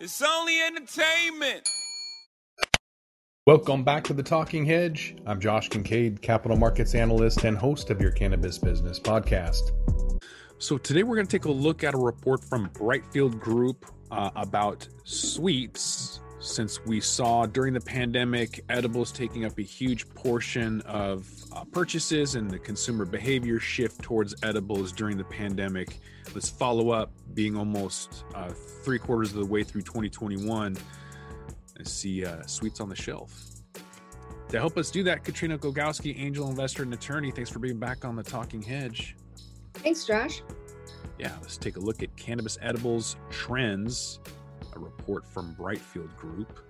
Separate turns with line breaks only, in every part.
It's only entertainment.
Welcome back to the Talking Hedge. I'm Josh Kincaid, capital markets analyst and host of your cannabis business podcast. So, today we're going to take a look at a report from Brightfield Group uh, about sweets. Since we saw during the pandemic edibles taking up a huge portion of uh, purchases and the consumer behavior shift towards edibles during the pandemic, let's follow up being almost uh, three quarters of the way through 2021 and see uh, sweets on the shelf. To help us do that, Katrina Glogowski, angel investor and attorney, thanks for being back on the Talking Hedge.
Thanks, Josh.
Yeah, let's take a look at cannabis edibles trends. A report from Brightfield Group.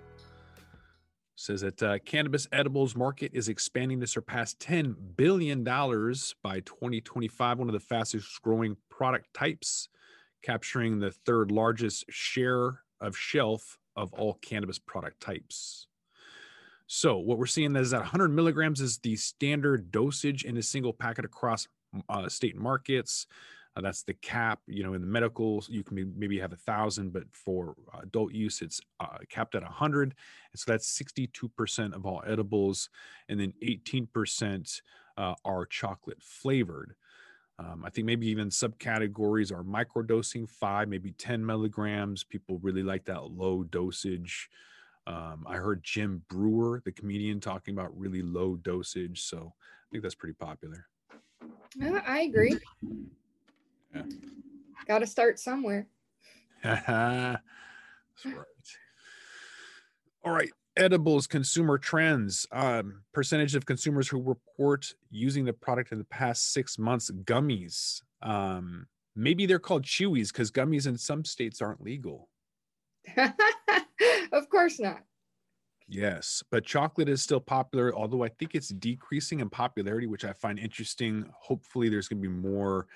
Says that uh, cannabis edibles market is expanding to surpass 10 billion dollars by 2025 one of the fastest growing product types capturing the third largest share of shelf of all cannabis product types. So what we're seeing is that 100 milligrams is the standard dosage in a single packet across uh, state markets uh, that's the cap. You know, in the medical, you can maybe have a thousand, but for adult use, it's uh, capped at a hundred. So that's 62% of all edibles, and then 18% uh, are chocolate flavored. Um, I think maybe even subcategories are microdosing five, maybe 10 milligrams. People really like that low dosage. Um, I heard Jim Breuer, the comedian, talking about really low dosage. So I think that's pretty popular.
Uh, I agree.
Yeah.
Got to start somewhere.
That's right. All right. Edibles consumer trends. Um, percentage of consumers who report using the product in the past six months. Gummies. Um, maybe they're called chewies because gummies in some states aren't legal.
of course not.
Yes, but chocolate is still popular, although I think it's decreasing in popularity, which I find interesting. Hopefully, there's going to be more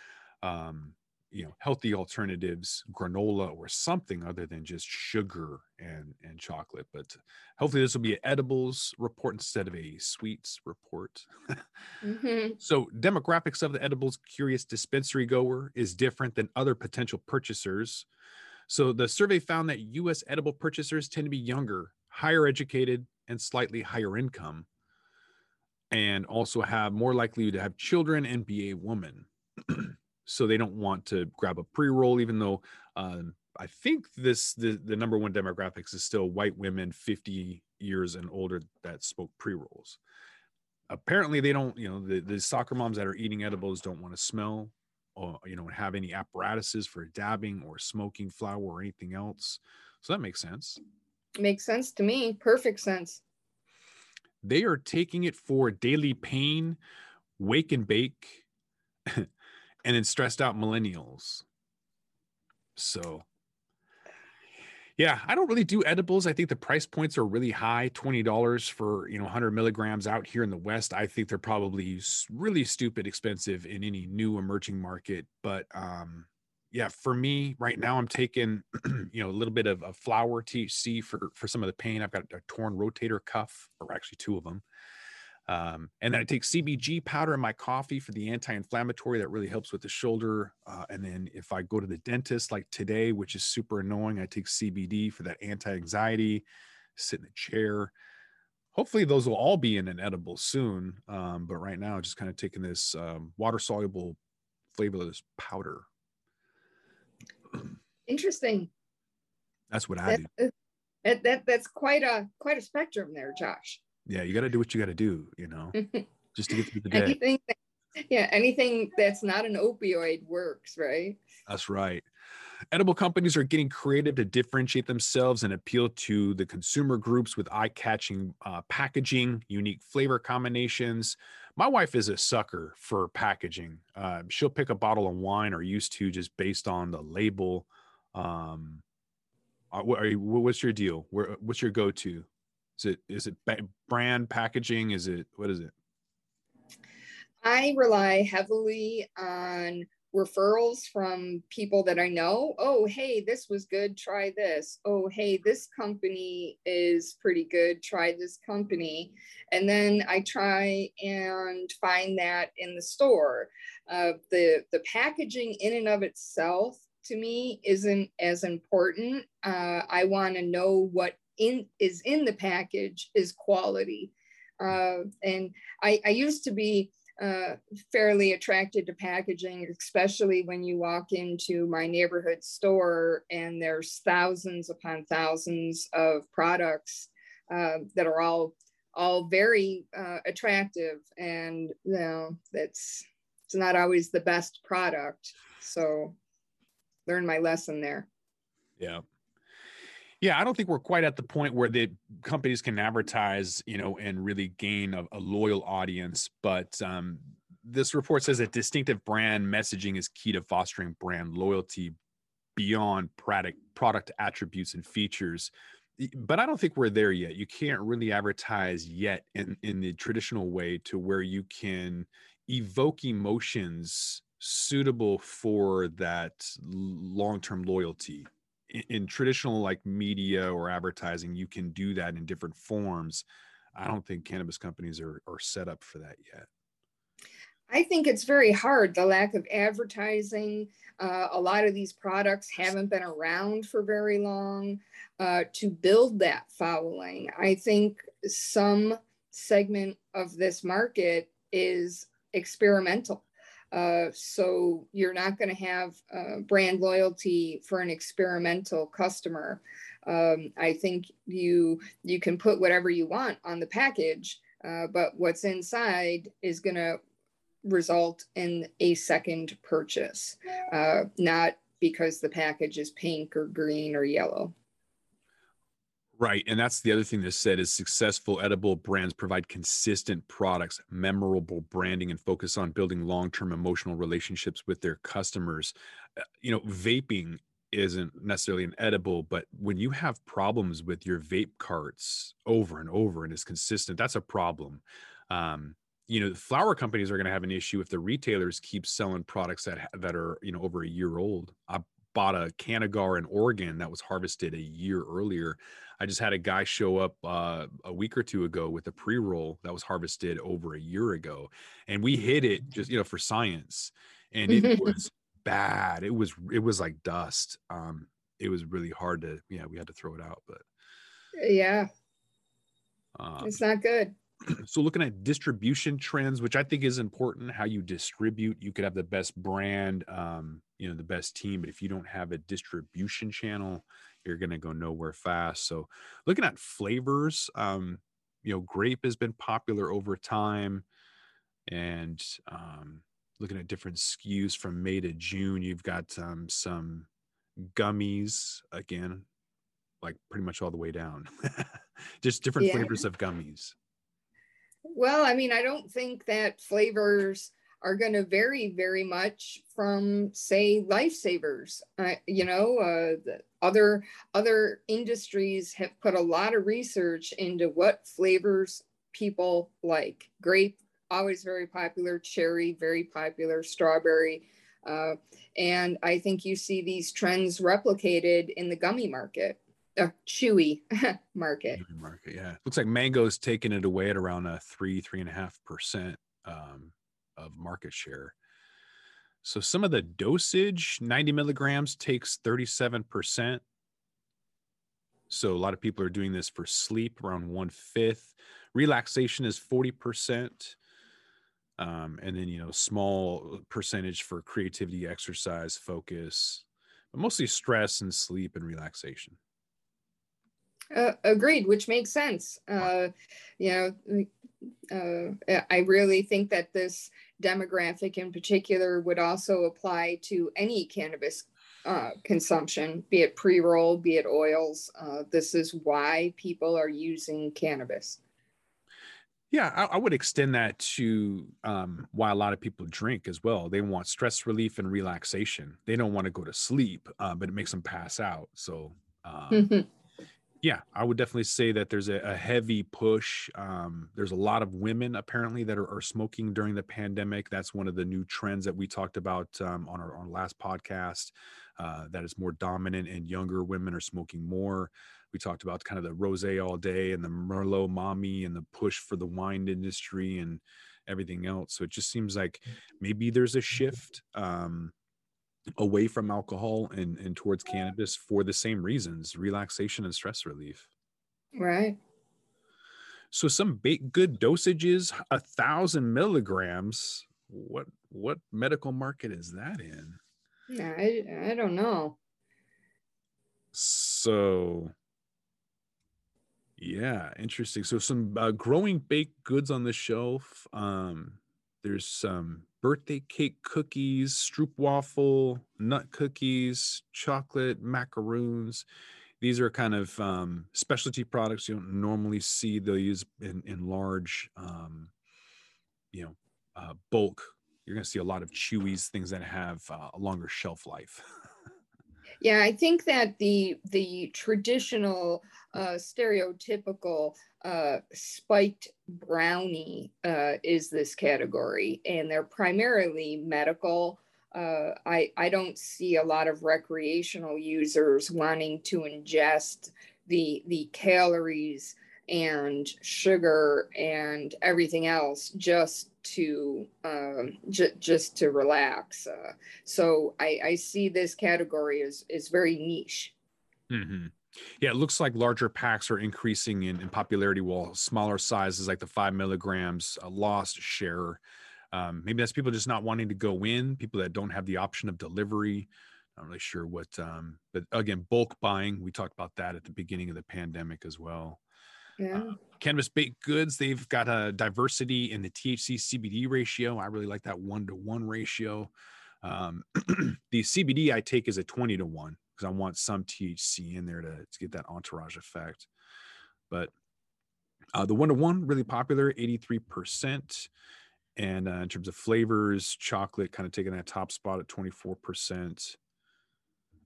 um, you know healthy alternatives granola or something other than just sugar and and chocolate but hopefully this will be an edibles report instead of a sweets report. Mm-hmm. so demographics of the edibles curious dispensary goer is different than other potential purchasers. So the survey found that us edible purchasers tend to be younger higher educated and slightly higher income and also have more likely to have children and be a woman so they don't want to grab a pre-roll even though um, i think this the, the number one demographics is still white women 50 years and older that smoke pre-rolls. Apparently they don't you know the, the soccer moms that are eating edibles don't want to smell or you know have any apparatuses for dabbing or smoking flower or anything else. So that makes sense.
Makes sense to me. Perfect sense.
They are taking it for daily pain wake and bake and then stressed out millennials. So, yeah, I don't really do edibles. I think the price points are really high $20 for, you know, 100 milligrams out here in the West. I think they're probably really stupid expensive in any new emerging market. But, um, yeah, for me right now, I'm taking, you know, a little bit of a flower THC for for some of the pain. I've got a torn rotator cuff, or actually two of them. Um, and then I take CBG powder in my coffee for the anti-inflammatory that really helps with the shoulder. Uh, and then if I go to the dentist like today, which is super annoying, I take CBD for that anti-anxiety. Sit in the chair. Hopefully those will all be in an edible soon. Um, but right now, just kind of taking this um, water-soluble flavorless powder.
Interesting.
That's what I
that, do. That, that that's quite a quite a spectrum there, Josh
yeah you got to do what you got to do you know just to get through the day.
Anything yeah anything that's not an opioid works right?
That's right. Edible companies are getting creative to differentiate themselves and appeal to the consumer groups with eye-catching uh, packaging unique flavor combinations. My wife is a sucker for packaging. Uh, she'll pick a bottle of wine or used to just based on the label. Um, uh, what you, what's your deal? Where, what's your go-to is it is it brand packaging? Is it what is it?
I rely heavily on referrals from people that I know. Oh, hey, this was good. Try this. Oh, hey, this company is pretty good. Try this company. And then I try and find that in the store. Uh, the the packaging in and of itself to me isn't as important. Uh, I want to know what in is in the package is quality. Uh, and I, I used to be uh, fairly attracted to packaging, especially when you walk into my neighborhood store and there's thousands upon thousands of products uh, that are all all very uh, attractive, and you know that's it's not always the best product. So, learn my lesson there.
Yeah. Yeah, I don't think we're quite at the point where the companies can advertise, you know, and really gain a, a loyal audience. But um, this report says that distinctive brand messaging is key to fostering brand loyalty beyond product product attributes and features. But I don't think we're there yet. You can't really advertise yet in in the traditional way to where you can evoke emotions suitable for that long-term loyalty in, traditional like media or advertising you can do that in different forms. I don't think cannabis companies are, are set up for that yet.
I think it's very hard the lack of advertising uh, a lot of these products haven't been around for very long uh, to build that following. I think some segment of this market is experimental uh, so you're not going to have uh, brand loyalty for an experimental customer. Um, I think you you can put whatever you want on the package, uh, but what's inside is going to result in a second purchase, uh, not because the package is pink or green or yellow.
Right. And that's the other thing they said is successful edible brands provide consistent products, memorable branding, and focus on building long-term emotional relationships with their customers. Uh, you know, vaping isn't necessarily an edible, but when you have problems with your vape carts over and over and is consistent, that's a problem. Um, you know, the flower companies are going to have an issue if the retailers keep selling products that that are you know over a year old. I bought a Cannagar in Oregon that was harvested a year earlier I just had a guy show up uh, a week or two ago with a pre roll that was harvested over a year ago, and we hit it just you know for science, and it was bad. It was it was like dust. Um, it was really hard to yeah we had to throw it out, but
yeah, um, it's not good.
So looking at distribution trends, which I think is important, how you distribute, you could have the best brand, um, you know, the best team, but if you don't have a distribution channel, you're going to go nowhere fast. So, looking at flavors, um, you know, grape has been popular over time, and um, looking at different SKUs from May to June, you've got um, some gummies again, like pretty much all the way down, just different yeah. flavors of gummies.
Well, I mean, I don't think that flavors are going to vary very much from say lifesavers. Uh, you know uh, other other industries have put a lot of research into what flavors people like. Grape always very popular. Cherry very popular. Strawberry uh, and i think you see these trends replicated in the gummy market uh, chewy market.
Market yeah. Looks like mango's taking it away at around a three three and a half percent um, of market share. So some of the dosage, 90 milligrams takes 37%. So a lot of people are doing this for sleep, around one fifth. Relaxation is 40%. Um, and then, you know, small percentage for creativity, exercise, focus, but mostly stress and sleep and relaxation.
Uh, agreed, which makes sense. Uh, you know, uh, I really think that this demographic in particular would also apply to any cannabis uh, consumption, be it pre roll, be it oils. Uh, this is why people are using cannabis.
Yeah, I, I would extend that to um, why a lot of people drink as well. They want stress relief and relaxation. They don't want to go to sleep, uh, but it makes them pass out. So, um, mm-hmm yeah i would definitely say that there's a, a heavy push um, there's a lot of women apparently that are, are, smoking during the pandemic. That's one of the new trends that we talked about um, on, our, on, our, last podcast uh, that is more dominant and younger women are smoking more. We talked about kind of the rose all day and the merlot mommy and the push for the wine industry and everything else. So it just seems like maybe there's a shift um, away from alcohol and, and towards cannabis for the same reasons relaxation and stress relief
Right.
so some baked good dosages a thousand milligrams what what medical market is that in
Yeah, I, I don't know.
so yeah interesting so some uh, growing baked goods on the shelf um there's some birthday cake cookies stroopwafel nut cookies chocolate macaroons. These are kind of um, specialty products you don't normally see. They'll use in, in large um, you know uh, bulk. You're going to see a lot of chewies things that have uh, a longer shelf life
Yeah, I think that the the traditional uh, stereotypical uh, spiked brownie uh, is this category, and they're primarily medical. Uh, I I don't see a lot of recreational users wanting to ingest the the calories and sugar and everything else just to um, j- just to relax. Uh, so I, I see this category as is very niche.
hmm Yeah, it looks like larger packs are increasing in, in popularity, while smaller sizes like the five milligrams uh, lost share. Um, maybe that's people just not wanting to go in, people that don't have the option of delivery. Not really sure what, um, but again, bulk buying. We talked about that at the beginning of the pandemic as well.
Yeah.
Cannabis baked goods, they've got a diversity in the THC CBD ratio. I really like that one to one ratio. Um, the CBD I take is a 20 to one because I want some THC in there to, to get that entourage effect. But uh, the one to one really popular, 83%. And uh, in terms of flavors, chocolate kind of taking that top spot at 24%.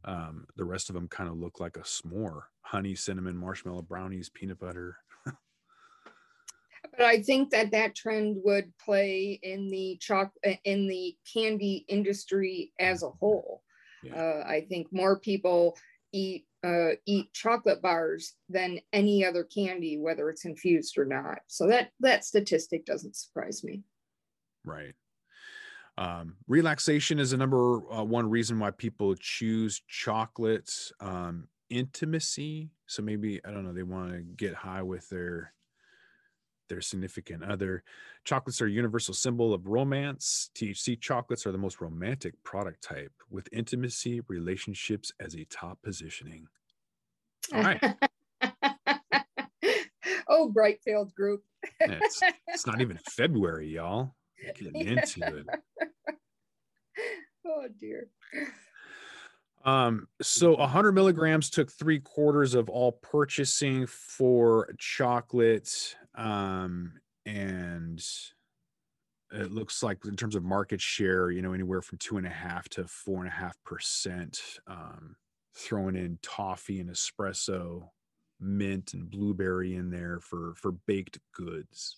Um, the rest of them kind of look like a s'more honey, cinnamon, marshmallow, brownies, peanut butter.
But I think that that trend would play in the choc in the candy industry as a whole.
Yeah.
Uh, I think more people eat uh, eat chocolate bars than any other candy, whether it's infused or not. So that that statistic doesn't surprise me.
Right. Um, relaxation is the number uh, one reason why people choose chocolates. Um, intimacy. So maybe I don't know. They want to get high with their their significant other. Chocolates are a universal symbol of romance. THC chocolates are the most romantic product type with intimacy relationships as a top positioning. All right.
oh, Brightfield Group.
it's, it's not even February, y'all. Getting into it.
oh dear.
Um, so 100 milligrams took three quarters of all purchasing for chocolate. Um, and it looks like in terms of market share, you know, anywhere from two and a half to four and a half percent. Um, throwing in toffee and espresso, mint and blueberry in there for for baked goods.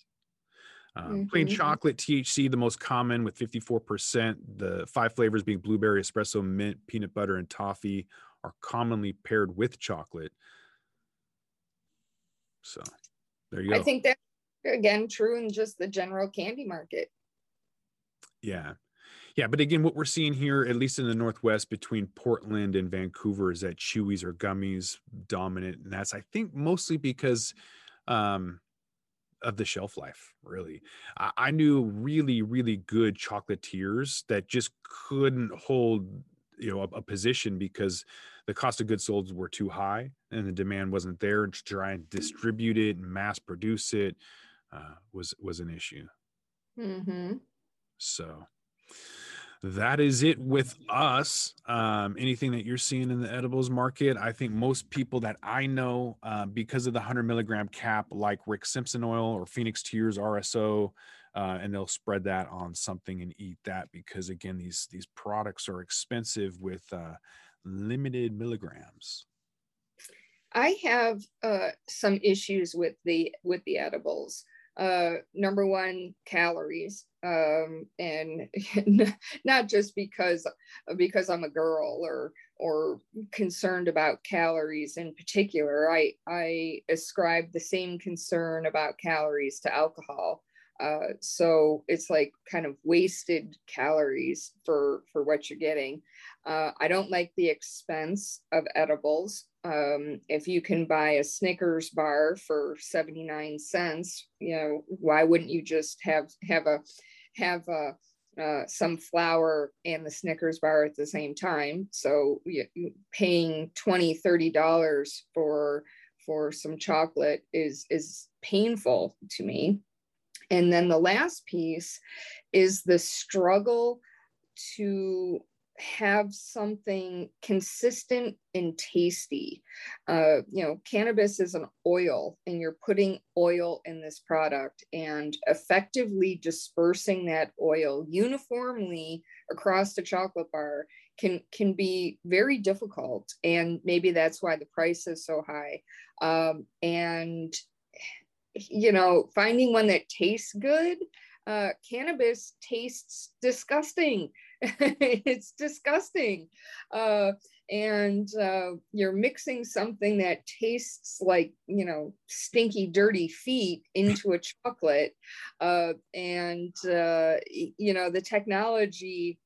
Um, Plain
Mhm.
chocolate, THC, the most common with 54%. The five flavors being blueberry, espresso, mint, peanut butter, and toffee are commonly paired with chocolate. So there you go.
I think that again true in just the general candy market.
Yeah. Yeah. But again, what we're seeing here, at least in the Northwest between Portland and Vancouver, is that chewies or gummies dominant. And that's, I think, mostly because um, of the shelf life, really. I, I knew really, really good chocolatiers that just couldn't hold, you know, a, a position because the cost of goods sold were too high and the demand wasn't there to try and distribute it and mass produce it uh, was was an issue.
mm-hmm.
So that is it with us. Um, anything that you're seeing in the edibles market, I think most people that I know, uh, because of the 100 milligram cap, like Rick Simpson oil or Phoenix Tears RSO, uh, and they'll spread that on something and eat that because again, these these products are expensive with uh, limited milligrams.
I have uh, some issues with the with the edibles. Uh, number one, calories, um, and not just because because I'm a girl or or concerned about calories in particular. I I ascribe the same concern about calories to alcohol. Uh, so it's like kind of wasted calories for for what you're getting. Uh, I don't like the expense of edibles. Um, if you can buy a Snickers bar for 79 cents, you know, why wouldn't you just have have a have a uh, some flower and the Snickers bar at the same time. So you, paying 20, 30 dollars for for some chocolate is is painful to me. And then the last piece is the struggle to have something consistent and tasty. Uh, you know, cannabis is an oil, and you're putting oil in this product, and effectively dispersing that oil uniformly across the chocolate bar can can be very difficult. And maybe that's why the price is so high. Um, and you know, finding one that tastes good. Uh, cannabis tastes disgusting. it's disgusting. Uh, and uh, you're mixing something that tastes like, you know, stinky, dirty feet into a chocolate. Uh, and, uh, you know, the technology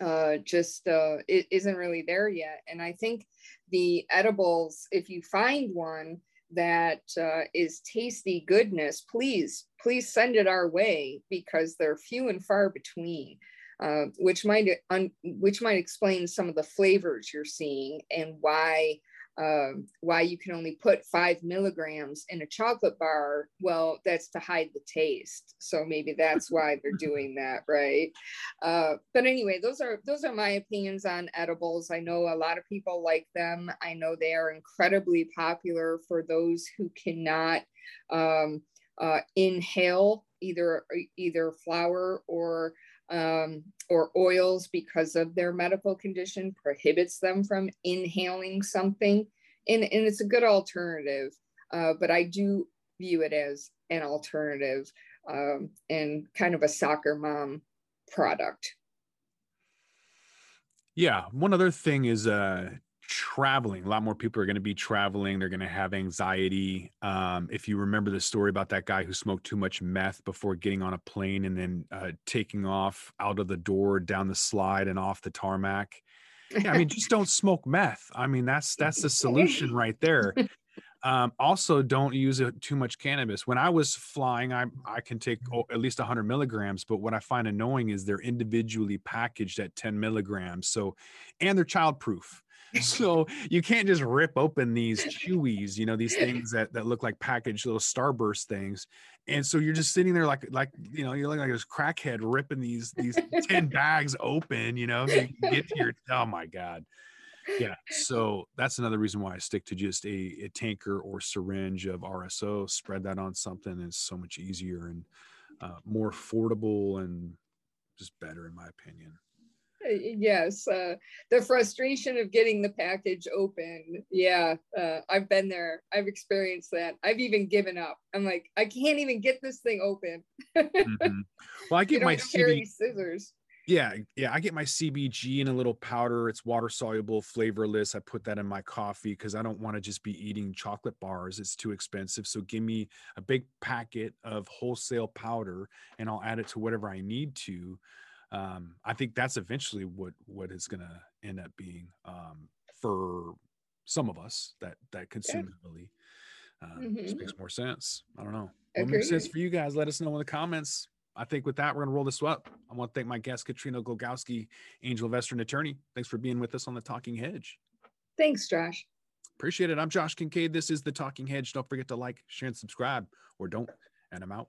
uh, just it isn't really there yet. And I think the edibles, if you find one, that uh, is tasty goodness, please, please send it our way because they're few and far between. Uh, which might un, which might explain some of the flavors you're seeing and why um, why you can only put five milligrams in a chocolate bar. Well, that's to hide the taste. So maybe that's why they're doing that, right? Uh, but anyway, those are those are my opinions on edibles. I know a lot of people like them. I know they are incredibly popular for those who cannot um, uh, inhale either either flower or um, or oils because of their medical condition prohibits them from inhaling something. And, and it's a good alternative, uh, but I do view it as an alternative um, and kind of a soccer mom product.
Yeah. One other thing is uh, traveling a lot more people are going to be traveling they're going to have anxiety um, if you remember the story about that guy who smoked too much meth before getting on a plane and then uh, taking off out of the door down the slide and off the tarmac. Yeah i mean just don't smoke meth. I mean that's that's the solution right there. Um, also don't use it, too much cannabis. When i was flying i i can take oh, at least 100 milligrams but what i find annoying is they're individually packaged at 10 milligrams so and they're child proof so you can't just rip open these chewies, you know, these things that, that look like packaged little starburst things. And so you're just sitting there like like you know, you're like this crackhead ripping these these 10 bags open, you know, so you get to your oh my God. Yeah. So that's another reason why I stick to just a, a tanker or syringe of RSO, spread that on something. It's so much easier and uh, more affordable and just better in my opinion.
Yes uh, the frustration of getting the package open. Yeah uh, i've been there. I've experienced that. I've even given up. I'm like i can't even get this thing open.
Mm-hmm. well i get my
CB- scissors.
Yeah yeah i get my cbg in a little powder. It's water soluble flavorless. I put that in my coffee because i don't want to just be eating chocolate bars. It's too expensive. So give me a big packet of wholesale powder and i'll add it to whatever i need to um, I think that's eventually what what is going to end up being um, for some of us that that consume yeah. heavily. Um, mm-hmm. Makes more sense. I don't know. What makes sense for you guys? Let us know in the comments. I think with that, we're going to roll this up. I want to thank my guest, Katrina Glogowski, angel investor and attorney. Thanks for being with us on the Talking Hedge.
Thanks, Josh.
Appreciate it. I'm Josh Kincaid. This is the Talking Hedge. Don't forget to like, share, and subscribe, or don't. And I'm out.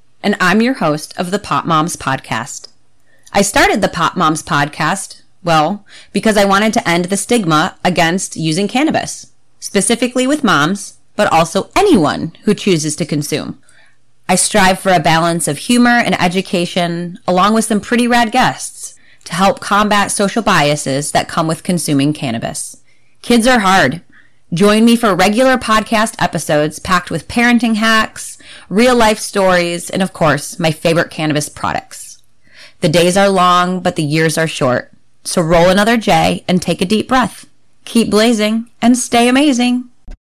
and I'm your host of the Pop Moms Podcast. I started the Pop Moms Podcast, well, because I wanted to end the stigma against using cannabis, specifically with moms, but also anyone who chooses to consume. I strive for a balance of humor and education, along with some pretty rad guests, to help combat social biases that come with consuming cannabis. Kids are hard. Join me for regular podcast episodes packed with parenting hacks, real life stories, and of course, my favorite cannabis products. The days are long, but the years are short. So roll another J and take a deep breath. Keep blazing and stay amazing.